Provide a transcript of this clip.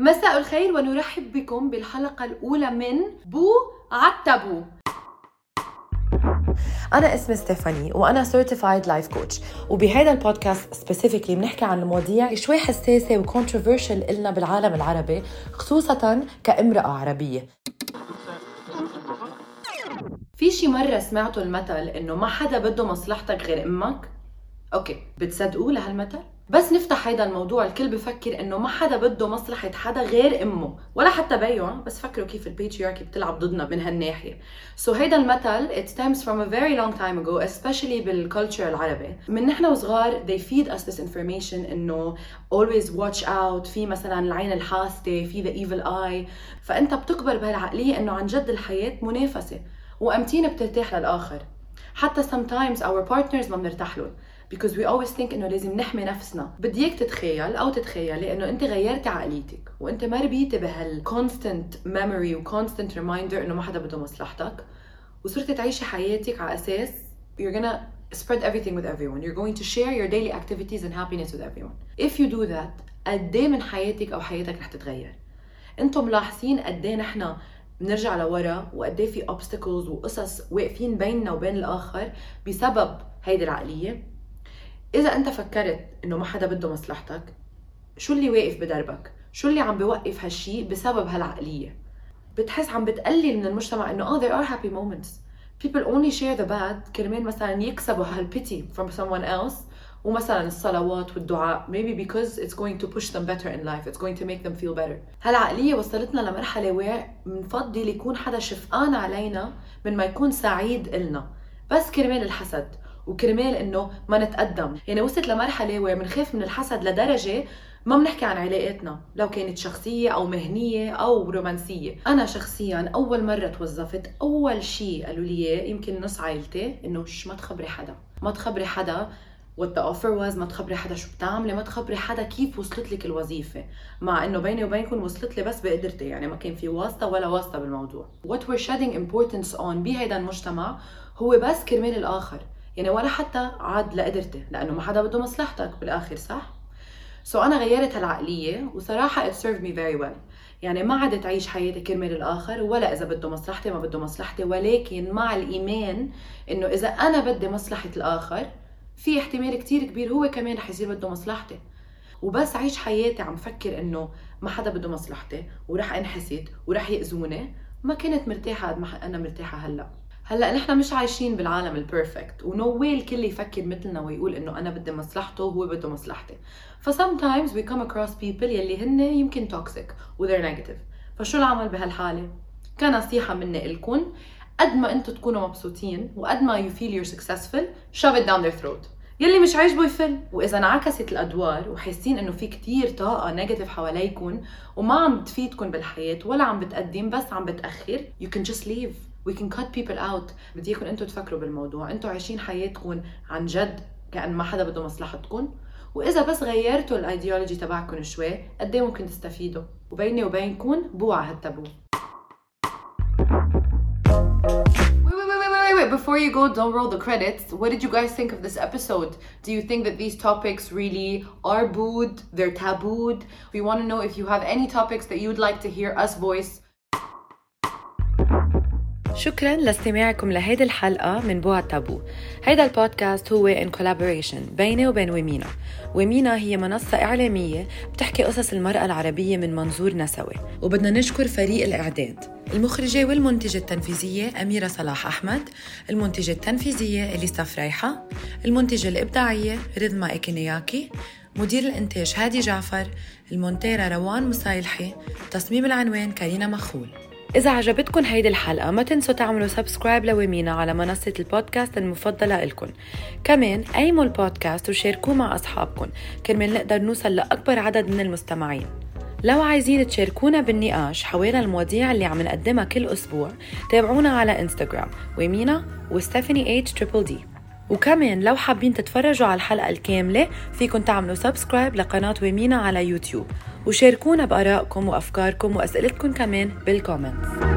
مساء الخير ونرحب بكم بالحلقة الأولى من بو عتبو أنا اسمي ستيفاني وأنا certified life coach وبهذا البودكاست specifically بنحكي عن المواضيع شوي حساسة و controversial إلنا بالعالم العربي خصوصا كامرأة عربية في شي مرة سمعتوا المثل إنه ما حدا بده مصلحتك غير أمك؟ okay بتصدقوا لهالمثل؟ بس نفتح هيدا الموضوع الكل بفكر إنه ما حدا بده مصلحة حدا غير أمه. ولا حتى بيو بس فكروا كيف ال patriarchy بتلعب ضدنا من هالناحية. so so هيدا المثل it stems from a very long time ago especially بال culture العربي. من نحن وصغار they feed us this information إنه always watch out في مثلا العين الحاسدة في the evil eye. فأنت بتكبر بهالعقلية إنه عن جد الحياة منافسة. وأمتين بترتاح للآخر. حتى sometimes our partners ما بنرتاح لهم. Because we always think إنه لازم نحمي نفسنا. بدي اياك تتخيل أو تتخيلي إنه أنت غيرتي عقليتك وأنت ما ربيتي بهال constant memory و constant reminder إنه ما حدا بده مصلحتك وصرتي تعيشي حياتك على أساس you're gonna spread everything with everyone. You're going to share your daily activities and happiness with everyone. If you do that قد من حياتك أو حياتك رح تتغير. أنتم ملاحظين قد إيه نحن بنرجع لورا وقد في obstacles وقصص واقفين بيننا وبين الآخر بسبب هيدي العقلية. إذا أنت فكرت إنه ما حدا بده مصلحتك شو اللي واقف بدربك؟ شو اللي عم بيوقف هالشيء بسبب هالعقلية؟ بتحس عم بتقلل من المجتمع إنه آه there are happy moments. People only share the bad. كرمال مثلا يكسبوا هالبيتي from someone else. ومثلا الصلوات والدعاء maybe because it's going to push them better in life. It's going to make them feel better. هالعقلية وصلتنا لمرحلة وين بنفضل يكون حدا شفقان علينا من ما يكون سعيد إلنا. بس كرمال الحسد. وكرمال إنه ما نتقدم. يعني وصلت لمرحلة وين بنخاف من الحسد لدرجة ما بنحكي عن علاقاتنا لو كانت شخصية أو مهنية أو رومانسية. أنا شخصيا أول مرة توظفت أول شيء قالوا لي يمكن نص عائلتي إنه ما تخبري حدا ما تخبري حدا what the offer was ما تخبري حدا شو بتعملي ما تخبري حدا كيف وصلت لك الوظيفة. مع إنه بيني وبينكم وصلت لي بس بقدرتي يعني ما كان في واسطة ولا واسطة بالموضوع. What we're shedding importance on بهيدا المجتمع هو بس كرمال الآخر. يعني ولا حتى عاد لقدرتي لأنه ما حدا بده مصلحتك بالآخر صح؟ سو so أنا غيرت هالعقلية وصراحة it served me very well. يعني ما عدت تعيش حياتي كرمال الآخر ولا إذا بده مصلحتي ما بده مصلحتي ولكن مع الإيمان إنه إذا أنا بدي مصلحة الآخر في احتمال كتير كبير هو كمان رح يصير بده مصلحتي. وبس عيش حياتي عم فكر إنه ما حدا بده مصلحتي ورح انحسد ورح يأذوني. ما كنت مرتاحة قد ما أنا مرتاحة هلأ. هلأ نحن مش عايشين بالعالم ال perfect و no way الكل يفكر مثلنا ويقول إنه أنا بدي مصلحته وهو بده مصلحتي. ف sometimes we come across people يلي هن يمكن toxic و they're negative. فشو العمل بهالحالة؟ كنصيحه مني لكم قد ما أنتم تكونوا مبسوطين وقد ما you feel you're successful shove it down their throat. يلي مش عاجبه يفل واذا انعكست الأدوار وحاسين إنه في كتير طاقة negative حواليكم وما عم تفيدكم بالحياة ولا عم بتقدم بس عم بتأخر you can just leave. we can cut people out بدي اياكم انتم تفكروا بالموضوع انتم عايشين حياتكم عن جد كان ما حدا بده مصلحتكم واذا بس غيرتوا الايديولوجي تبعكم شوي قد ايه ممكن تستفيدوا وبيني وبينكم بوعى هالتابو before you go, don't roll the credits. What did you guys think of this episode? Do you think that these topics really are booed? They're tabooed? We want to know if you have any topics that you'd like to hear us voice. شكرا لاستماعكم لهيدي الحلقة من بوع تابو هيدا البودكاست هو in collaboration بيني وبين ومينا ومينا هي منصة إعلامية بتحكي قصص المرأة العربية من منظور نسوي. وبدنا نشكر فريق الإعداد. المخرجة والمنتجة التنفيذية أميرة صلاح أحمد المنتجة التنفيذية إليسا فريحة المنتجة الإبداعية رضما إيكينياكي مدير الإنتاج هادي جعفر المونتيرة روان مصايلحي تصميم العنوان كارينا مخول. إذا عجبتكم هيدي الحلقة ما تنسوا تعملوا subscribe لويمينا على منصة البودكاست المفضلة إلكم كمان قيموا البودكاست وشاركوه مع أصحابكم كرمال نقدر نوصل لأكبر عدد من المستمعين. لو عايزين تشاركونا بالنقاش حوالين المواضيع اللي عم نقدمها كل أسبوع تابعونا على إنستغرام ويمينا وستيفاني H triple D وكمان لو حابين تتفرجوا على الحلقة الكاملة فيكن تعملوا subscribe لقناة ويمينا على يوتيوب. وشاركونا بآرائكم وأفكاركم وأسئلتكم كمان بال comments